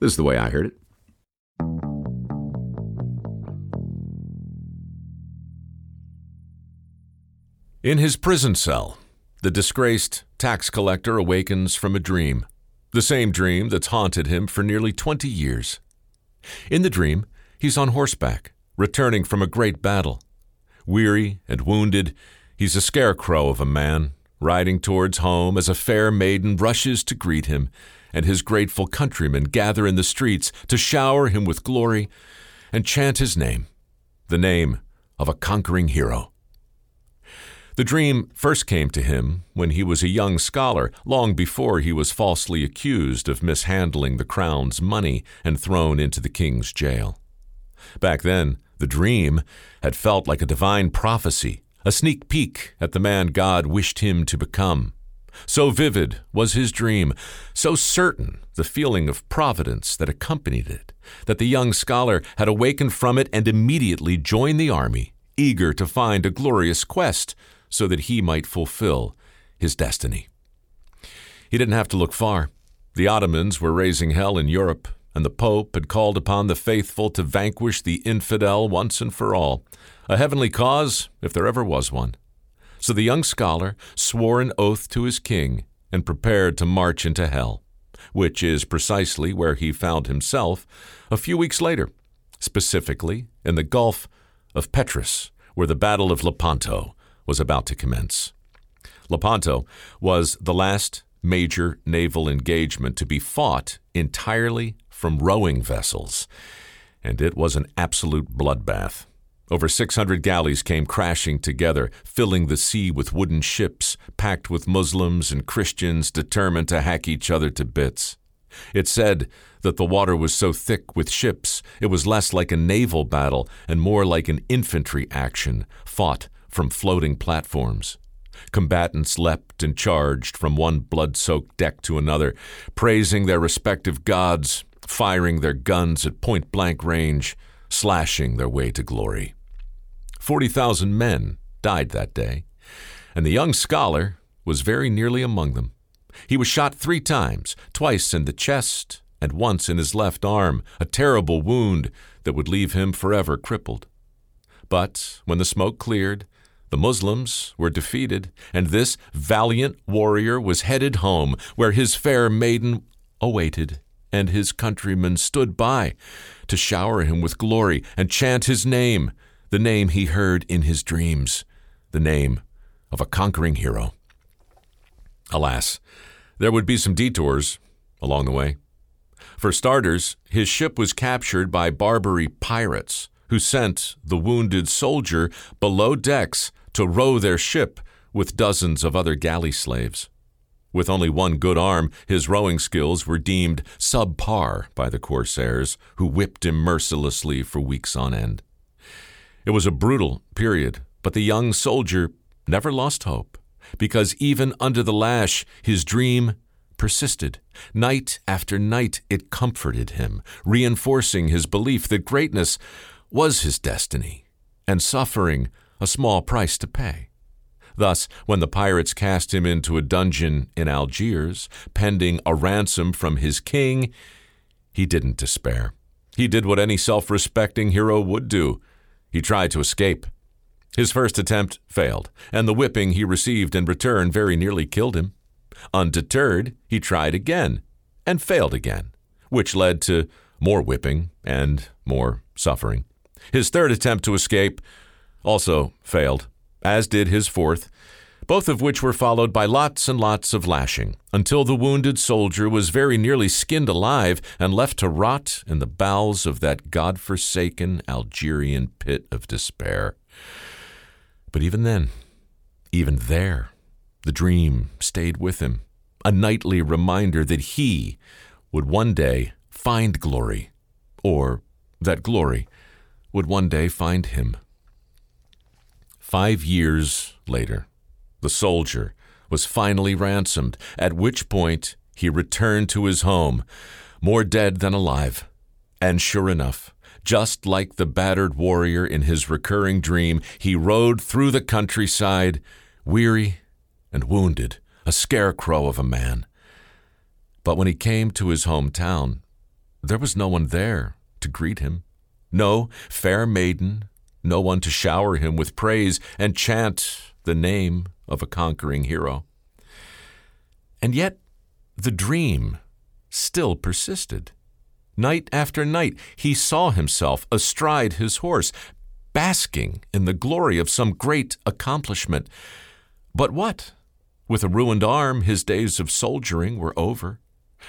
This is the way I heard it. In his prison cell, the disgraced tax collector awakens from a dream, the same dream that's haunted him for nearly 20 years. In the dream, he's on horseback, returning from a great battle. Weary and wounded, he's a scarecrow of a man, riding towards home as a fair maiden rushes to greet him, and his grateful countrymen gather in the streets to shower him with glory and chant his name, the name of a conquering hero. The dream first came to him when he was a young scholar, long before he was falsely accused of mishandling the crown's money and thrown into the king's jail. Back then, the dream had felt like a divine prophecy, a sneak peek at the man God wished him to become. So vivid was his dream, so certain the feeling of providence that accompanied it, that the young scholar had awakened from it and immediately joined the army, eager to find a glorious quest so that he might fulfill his destiny. He didn't have to look far. The Ottomans were raising hell in Europe, and the Pope had called upon the faithful to vanquish the infidel once and for all, a heavenly cause if there ever was one. So the young scholar swore an oath to his king and prepared to march into hell, which is precisely where he found himself a few weeks later, specifically in the Gulf of Patras, where the Battle of Lepanto was about to commence. Lepanto was the last major naval engagement to be fought entirely from rowing vessels, and it was an absolute bloodbath. Over 600 galleys came crashing together, filling the sea with wooden ships packed with Muslims and Christians determined to hack each other to bits. It said that the water was so thick with ships, it was less like a naval battle and more like an infantry action fought from floating platforms. Combatants leapt and charged from one blood soaked deck to another, praising their respective gods, firing their guns at point blank range, slashing their way to glory. Forty thousand men died that day, and the young scholar was very nearly among them. He was shot three times, twice in the chest and once in his left arm, a terrible wound that would leave him forever crippled. But when the smoke cleared the Muslims were defeated, and this valiant warrior was headed home, where his fair maiden awaited, and his countrymen stood by to shower him with glory and chant his name, the name he heard in his dreams, the name of a conquering hero. Alas, there would be some detours along the way. For starters, his ship was captured by Barbary pirates who sent the wounded soldier below decks to row their ship with dozens of other galley slaves. With only one good arm, his rowing skills were deemed subpar by the corsairs, who whipped him mercilessly for weeks on end. It was a brutal period, but the young soldier never lost hope, because even under the lash, his dream persisted. Night after night, it comforted him, reinforcing his belief that greatness was his destiny, and suffering a small price to pay. Thus, when the pirates cast him into a dungeon in Algiers, pending a ransom from his king, he didn't despair. He did what any self respecting hero would do he tried to escape. His first attempt failed, and the whipping he received in return very nearly killed him. Undeterred, he tried again, and failed again, which led to more whipping and more suffering. His third attempt to escape also failed, as did his fourth, both of which were followed by lots and lots of lashing, until the wounded soldier was very nearly skinned alive and left to rot in the bowels of that god-forsaken Algerian pit of despair. But even then, even there, the dream stayed with him, a nightly reminder that he would one day find glory, or that glory would one day find him. Five years later, the soldier was finally ransomed, at which point he returned to his home, more dead than alive. And sure enough, just like the battered warrior in his recurring dream, he rode through the countryside, weary and wounded, a scarecrow of a man. But when he came to his hometown, there was no one there to greet him. No fair maiden, no one to shower him with praise and chant the name of a conquering hero. And yet, the dream still persisted. Night after night, he saw himself astride his horse, basking in the glory of some great accomplishment. But what? With a ruined arm, his days of soldiering were over.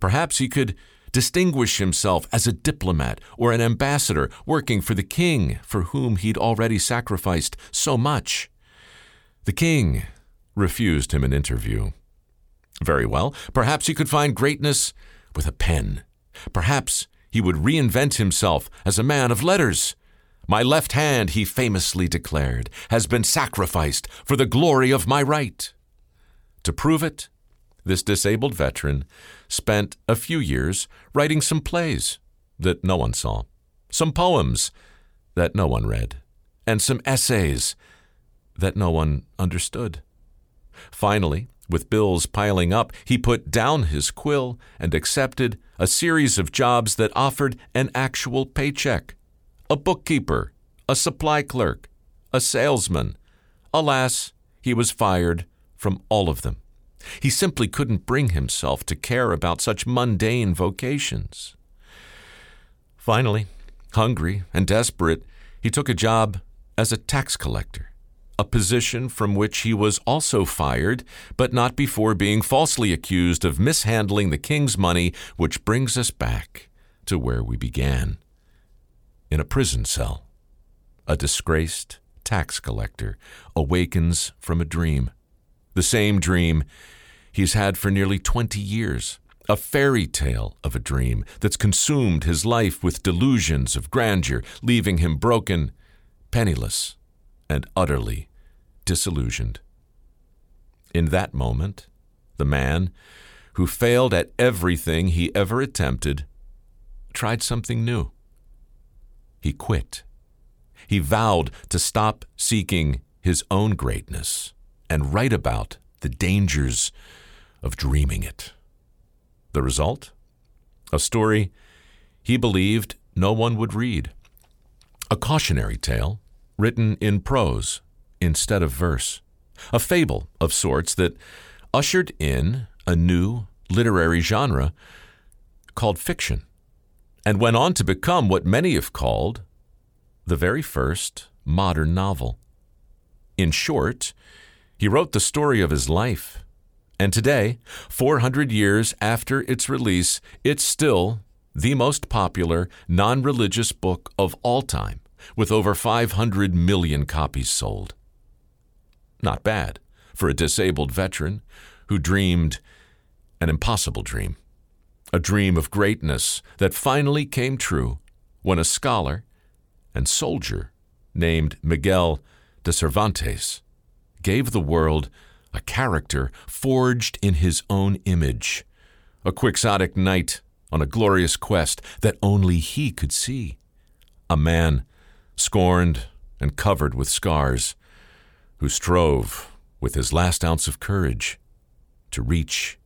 Perhaps he could distinguish himself as a diplomat or an ambassador working for the king for whom he'd already sacrificed so much. The king refused him an interview. Very well, perhaps he could find greatness with a pen. Perhaps he would reinvent himself as a man of letters. My left hand, he famously declared, has been sacrificed for the glory of my right. To prove it, this disabled veteran spent a few years writing some plays that no one saw, some poems that no one read, and some essays that no one understood. Finally, with bills piling up, he put down his quill and accepted a series of jobs that offered an actual paycheck a bookkeeper, a supply clerk, a salesman. Alas, he was fired from all of them. He simply couldn't bring himself to care about such mundane vocations. Finally, hungry and desperate, he took a job as a tax collector, a position from which he was also fired, but not before being falsely accused of mishandling the king's money, which brings us back to where we began. In a prison cell, a disgraced tax collector awakens from a dream, the same dream he's had for nearly 20 years. A fairy tale of a dream that's consumed his life with delusions of grandeur, leaving him broken, penniless, and utterly disillusioned. In that moment, the man, who failed at everything he ever attempted, tried something new. He quit. He vowed to stop seeking his own greatness and write about the dangers of dreaming it. The result? A story he believed no one would read. A cautionary tale written in prose instead of verse. A fable of sorts that ushered in a new literary genre called fiction and went on to become what many have called the very first modern novel. In short, he wrote the story of his life and today, 400 years after its release, it's still the most popular non religious book of all time, with over 500 million copies sold. Not bad for a disabled veteran who dreamed an impossible dream, a dream of greatness that finally came true when a scholar and soldier named Miguel de Cervantes gave the world a character forged in his own image, a quixotic knight on a glorious quest that only he could see, a man scorned and covered with scars, who strove with his last ounce of courage to reach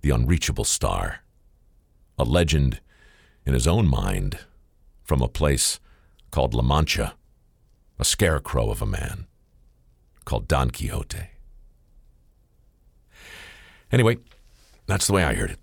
the unreachable star, a legend in his own mind from a place called La Mancha, a scarecrow of a man called Don Quixote. Anyway, that's the way I heard it.